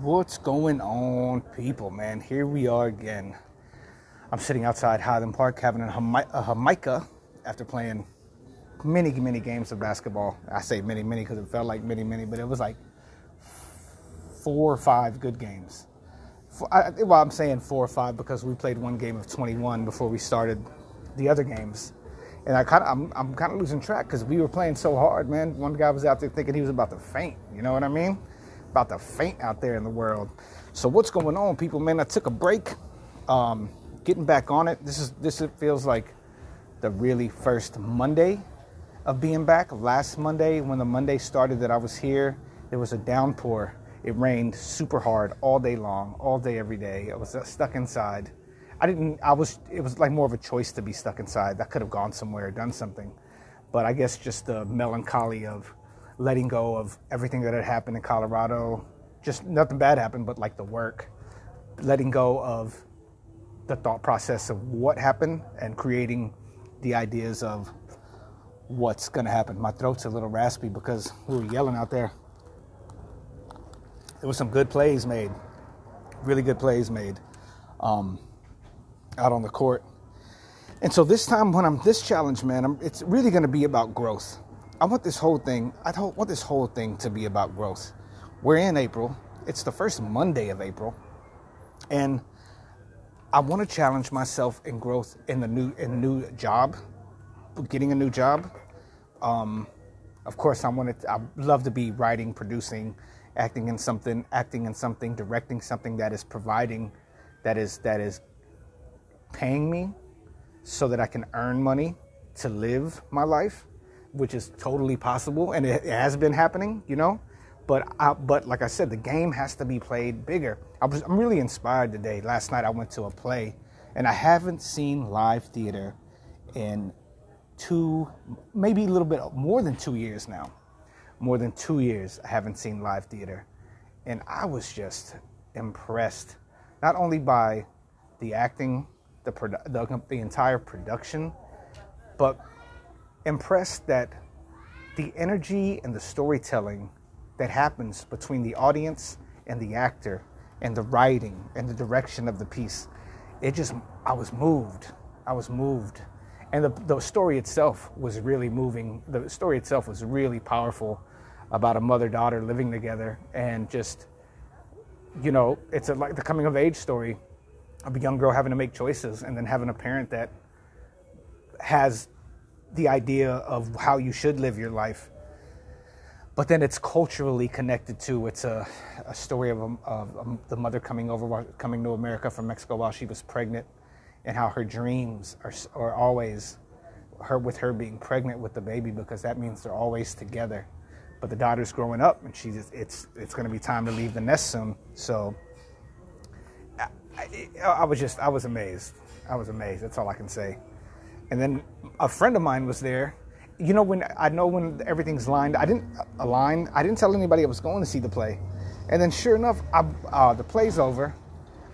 What's going on, people, man? Here we are again. I'm sitting outside Highland Park having a, Jamaica after playing many, many games of basketball. I say many, many because it felt like many, many, but it was like four or five good games. Well, I'm saying four or five because we played one game of 21 before we started the other games. And I kind of, I'm, I'm kind of losing track because we were playing so hard, man. One guy was out there thinking he was about to faint. You know what I mean? About to faint out there in the world. So what's going on, people? Man, I took a break. Um, getting back on it. This is this feels like the really first Monday of being back. Last Monday, when the Monday started that I was here, there was a downpour. It rained super hard all day long, all day every day. I was stuck inside. I didn't. I was. It was like more of a choice to be stuck inside. I could have gone somewhere, done something, but I guess just the melancholy of letting go of everything that had happened in Colorado. Just nothing bad happened, but like the work, letting go of the thought process of what happened and creating the ideas of what's going to happen. My throat's a little raspy because we were yelling out there. There was some good plays made, really good plays made um, out on the court. And so this time, when I'm this challenge, man, I'm, it's really going to be about growth. I want this whole thing, I don't want this whole thing to be about growth. We're in April. It's the first Monday of April. And I want to challenge myself in growth in the new in new job, getting a new job. Um, of course, I want to. I love to be writing, producing, acting in something, acting in something, directing something that is providing, that is that is paying me, so that I can earn money to live my life which is totally possible, and it, has been happening, you know. But I, but like I said, the game has to be played bigger. I was I'm really inspired today. Last night I went to a play, and I haven't seen live theater in two, maybe a little bit more than two years now. More than two years I haven't seen live theater, and I was just impressed, not only by the acting, the the, the entire production, but impressed that the energy and the storytelling that happens between the audience and the actor and the writing and the direction of the piece it just i was moved. I was moved. And the, the story itself was really moving. The story itself was really powerful about a mother daughter living together and just you know it's a, like the coming of age story of a young girl having to make choices and then having a parent that has the idea of how you should live your life. But then it's culturally connected to it's a, a story of, a, of um, the mother coming over, coming to America from Mexico while she was pregnant, and how her dreams are, are always her with her being pregnant with the baby because that means they're always together. But the daughter's growing up, and she's it's it's going to be time to leave the nest soon. So I, I, I was just I was amazed. I was amazed. That's all I can say. And then a friend of mine was there. You know, when I know when everything's lined, I didn't align. I didn't tell anybody I was going to see the play. And then, sure enough, I, uh, the play's over.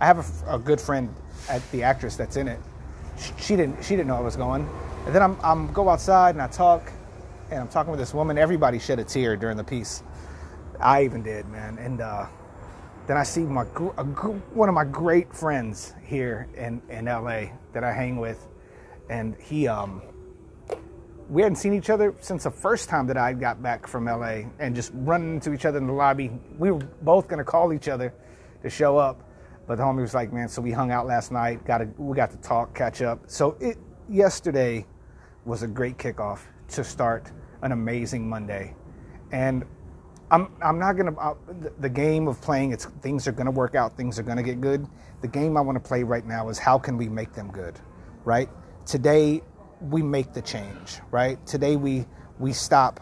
I have a, a, good friend at the actress that's in it. She, didn't. She didn't know I was going. And then I'm, I'm go outside and I talk, and I'm talking with this woman. Everybody shed a tear during the piece. I even did, man. And uh, then I see my a, one of my great friends here in in LA that I hang with and he um we hadn't seen each other since the first time that I got back from LA and just running into each other in the lobby. We were both gonna call each other to show up, but the homie was like, "Man, so we hung out last night. Got to we got to talk, catch up." So it yesterday was a great kickoff to start an amazing Monday, and I'm I'm not gonna uh, the, game of playing. It's things are gonna work out. Things are gonna get good. The game I want to play right now is how can we make them good, right? Today we make the change, right? Today we we stop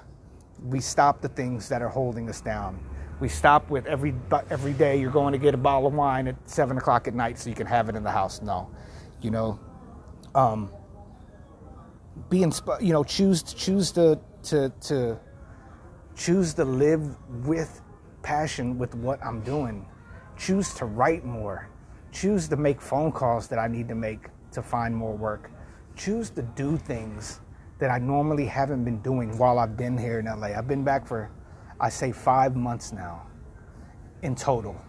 we stop the things that are holding us down. We stop with every every day you're going to get a bottle of wine at seven o'clock at night so you can have it in the house. No, you know, um, be insp- You know, choose choose to to to choose to live with passion with what I'm doing. Choose to write more. Choose to make phone calls that I need to make to find more work choose to do things that I normally haven't been doing while I've been here in LA. I've been back for, I say, five months now in total.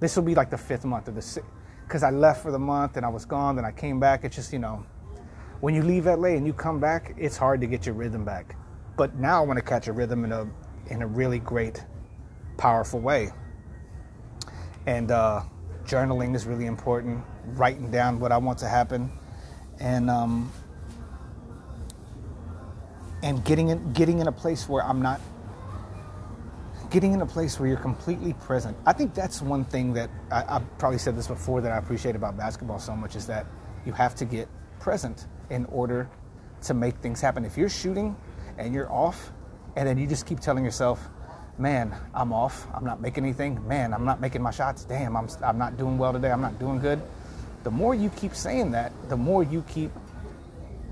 This will be like the fifth month of the because I left for the month and I was gone, then I came back. It's just, you know, when you leave LA and you come back, it's hard to get your rhythm back. But now I want to catch a rhythm in a in a really great, powerful way. And uh, journaling is really important. Writing down what I want to happen, and um, and getting in getting in a place where I'm not getting in a place where you're completely present. I think that's one thing that I, have probably said this before that I appreciate about basketball so much is that you have to get present in order to make things happen. If you're shooting and you're off, and then you just keep telling yourself, man, I'm off, I'm not making anything, man, I'm not making my shots, damn, I'm, I'm not doing well today, I'm not doing good. The more you keep saying that, the more you keep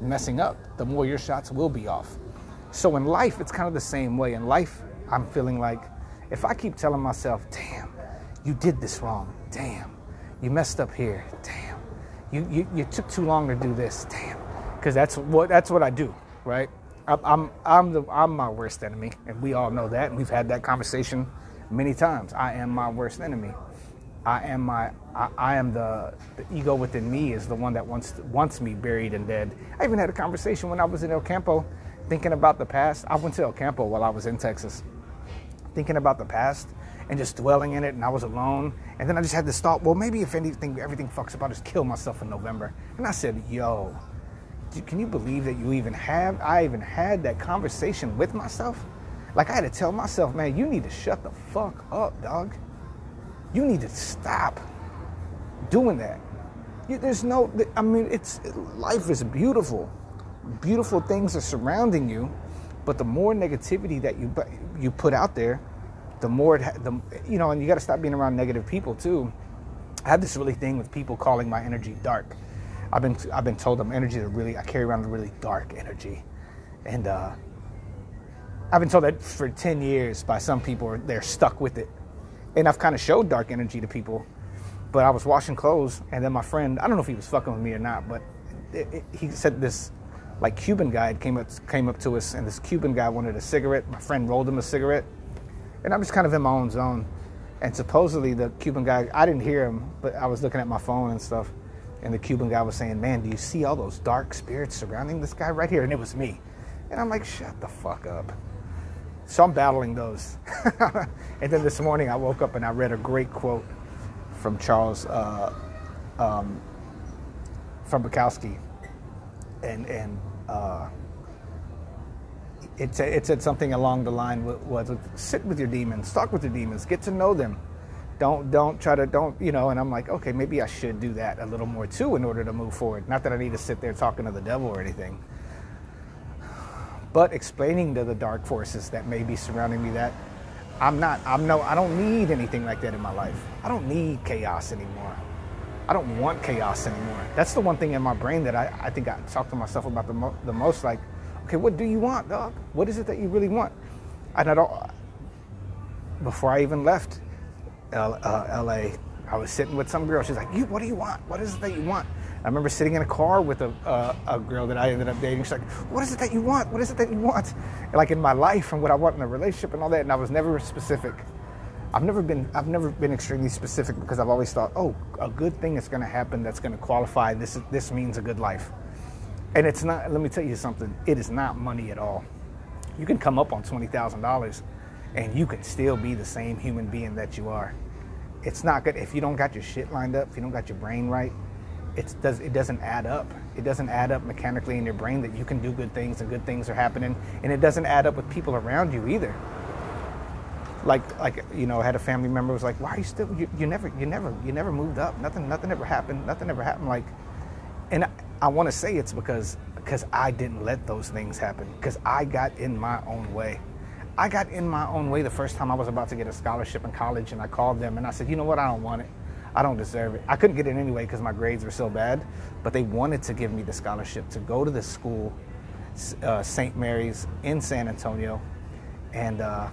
messing up, the more your shots will be off. So in life, it's kind of the same way. In life, I'm feeling like if I keep telling myself, damn, you did this wrong, damn, you messed up here, damn, you, you, you took too long to do this, damn, because that's what, that's what I do, right? I'm, I'm, the, I'm my worst enemy, and we all know that, and we've had that conversation many times. I am my worst enemy. I am my I, I, am the, the ego within me is the one that wants wants me buried and dead. I even had a conversation when I was in El Campo, thinking about the past. I went to El Campo while I was in Texas, thinking about the past and just dwelling in it. And I was alone. And then I just had this thought, well, maybe if anything, everything fucks up, I'll just kill myself in November. And I said, yo, can you believe that you even have, I even had that conversation with myself? Like I had to tell myself, man, you need to shut the fuck up, dog. You need to stop doing that. There's no, I mean, it's, life is beautiful beautiful things are surrounding you, but the more negativity that you you put out there, the more it, the you know, and you got to stop being around negative people too. I have this really thing with people calling my energy dark. I've been I've been told I'm energy that really I carry around a really dark energy, and uh, I've been told that for ten years by some people. They're stuck with it, and I've kind of showed dark energy to people. But I was washing clothes, and then my friend I don't know if he was fucking with me or not, but he said this like Cuban guy came up came up to us, and this Cuban guy wanted a cigarette. My friend rolled him a cigarette, and I'm just kind of in my own zone. And supposedly the Cuban guy, I didn't hear him, but I was looking at my phone and stuff, and the Cuban guy was saying, "Man, do you see all those dark spirits surrounding this guy right here?" And it was me, and I'm like, "Shut the fuck up." So I'm battling those. and then this morning I woke up and I read a great quote from Charles uh, um, from Bukowski, and and uh, it, it said something along the line was sit with your demons, talk with your demons, get to know them. Don't don't try to don't you know. And I'm like, okay, maybe I should do that a little more too in order to move forward. Not that I need to sit there talking to the devil or anything, but explaining to the dark forces that may be surrounding me that I'm not. I'm no. I don't need anything like that in my life. I don't need chaos anymore. I don't want chaos anymore. That's the one thing in my brain that I, I think I talk to myself about the, mo- the most. Like, okay, what do you want, dog? What is it that you really want? And I don't. Before I even left L, uh, LA, I was sitting with some girl. She's like, "You, what do you want? What is it that you want?" I remember sitting in a car with a, uh, a girl that I ended up dating. She's like, "What is it that you want? What is it that you want?" Like in my life and what I want in a relationship and all that. And I was never specific. I've never been I've never been extremely specific because I've always thought, oh, a good thing is going to happen that's going to qualify. This this means a good life, and it's not. Let me tell you something. It is not money at all. You can come up on twenty thousand dollars, and you can still be the same human being that you are. It's not good if you don't got your shit lined up. If you don't got your brain right, it does it doesn't add up. It doesn't add up mechanically in your brain that you can do good things and good things are happening, and it doesn't add up with people around you either like like you know, I had a family member was like, "Why are you still? You, you never, you never, you never moved up. Nothing, nothing ever happened. Nothing ever happened." Like, and I, I want to say it's because because I didn't let those things happen. Because I got in my own way. I got in my own way the first time I was about to get a scholarship in college, and I called them and I said, "You know what? I don't want it. I don't deserve it. I couldn't get it anyway because my grades were so bad, but they wanted to give me the scholarship to go to the school, uh, St. Mary's in San Antonio, and." Uh,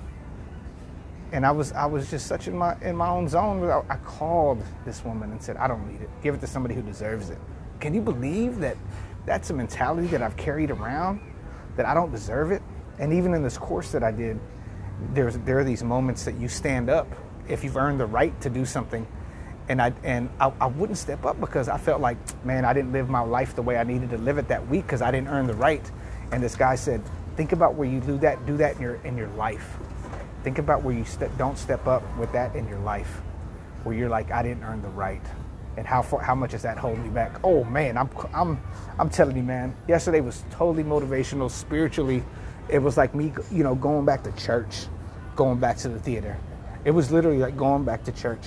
and I was I was just such in my in my own zone. I, I called this woman and said, "I don't need it. Give it to somebody who deserves it." Can you believe that? That's a mentality that I've carried around. That I don't deserve it. And even in this course that I did, there's there are these moments that you stand up if you've earned the right to do something. And I and I, I, wouldn't step up because I felt like, man, I didn't live my life the way I needed to live it that week because I didn't earn the right. And this guy said, think about where you do that, do that in your in your life. Think about where you st- don't step up with that in your life, where you're like, I didn't earn the right, and how far, how much is that holding me back? Oh man, I'm I'm I'm telling you, man. Yesterday was totally motivational, spiritually. It was like me, you know, going back to church, going back to the theater. It was literally like going back to church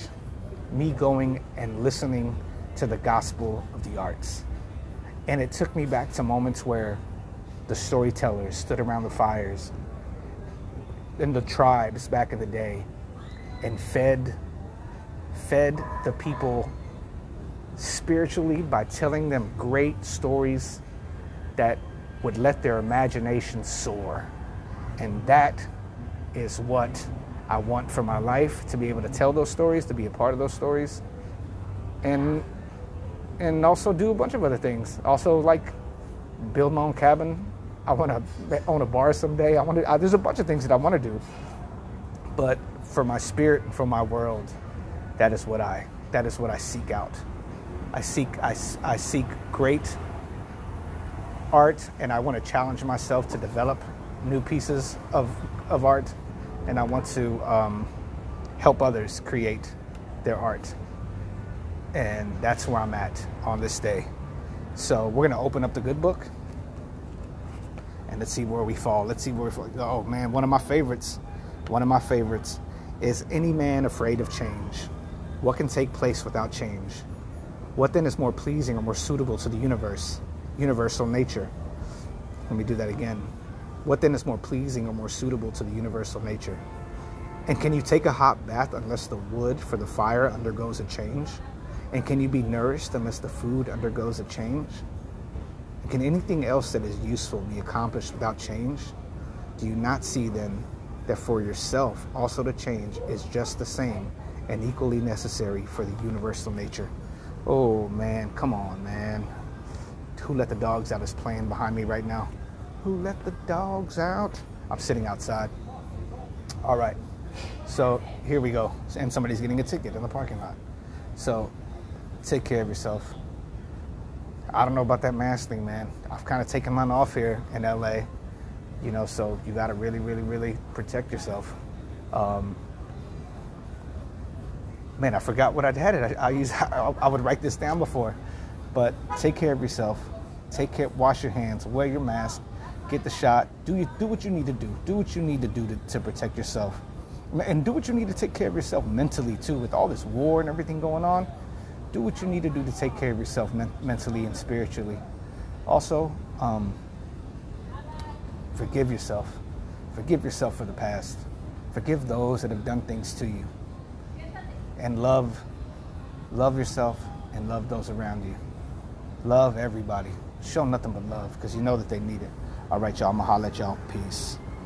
me going and listening to the gospel of the arts. And it took me back to moments where the storytellers stood around the fires in the tribes back in the day and fed fed the people spiritually by telling them great stories that would let their imagination soar. And that is what I want for my life to be able to tell those stories, to be a part of those stories, and and also do a bunch of other things. Also, like build my own cabin. I want to own a bar someday. I want to. there's a bunch of things that I want to do, but for my spirit and for my world, that is what I that is what I seek out. I seek I, I seek great art, and I want to challenge myself to develop new pieces of of art and I want to um, help others create their art. And that's where I'm at on this day. So we're going to open up the good book and let's see where we fall. Let's see where we fall. Oh man, one of my favorites, one of my favorites is Any Man Afraid of Change? What can take place without change? What then is more pleasing or more suitable to the universe, universal nature? Let me do that again. What then is more pleasing or more suitable to the universal nature? And can you take a hot bath unless the wood for the fire undergoes a change? And can you be nourished unless the food undergoes a change? And can anything else that is useful be accomplished without change? Do you not see then that for yourself also the change is just the same and equally necessary for the universal nature? Oh man, come on, man. Who let the dogs out is playing behind me right now. Who let the dogs out? I'm sitting outside. All right. So here we go. And somebody's getting a ticket in the parking lot. So take care of yourself. I don't know about that mask thing, man. I've kind of taken mine off here in LA, you know, so you got to really, really, really protect yourself. Um, man, I forgot what I'd had it. I, I use I, I would write this down before, but take care of yourself. Take care. Wash your hands. Wear your mask get the shot, do you do what you need to do, do what you need to do to, to protect yourself, and do what you need to take care of yourself mentally too. With all this war and everything going on, do what you need to do to take care of yourself men- mentally and spiritually. Also, um, forgive yourself. Forgive yourself for the past. Forgive those that have done things to you. And love, love yourself and love those around you. Love everybody. Show nothing but love because you know that they need it. All right, y'all. I'm going to holler at y'all. Peace.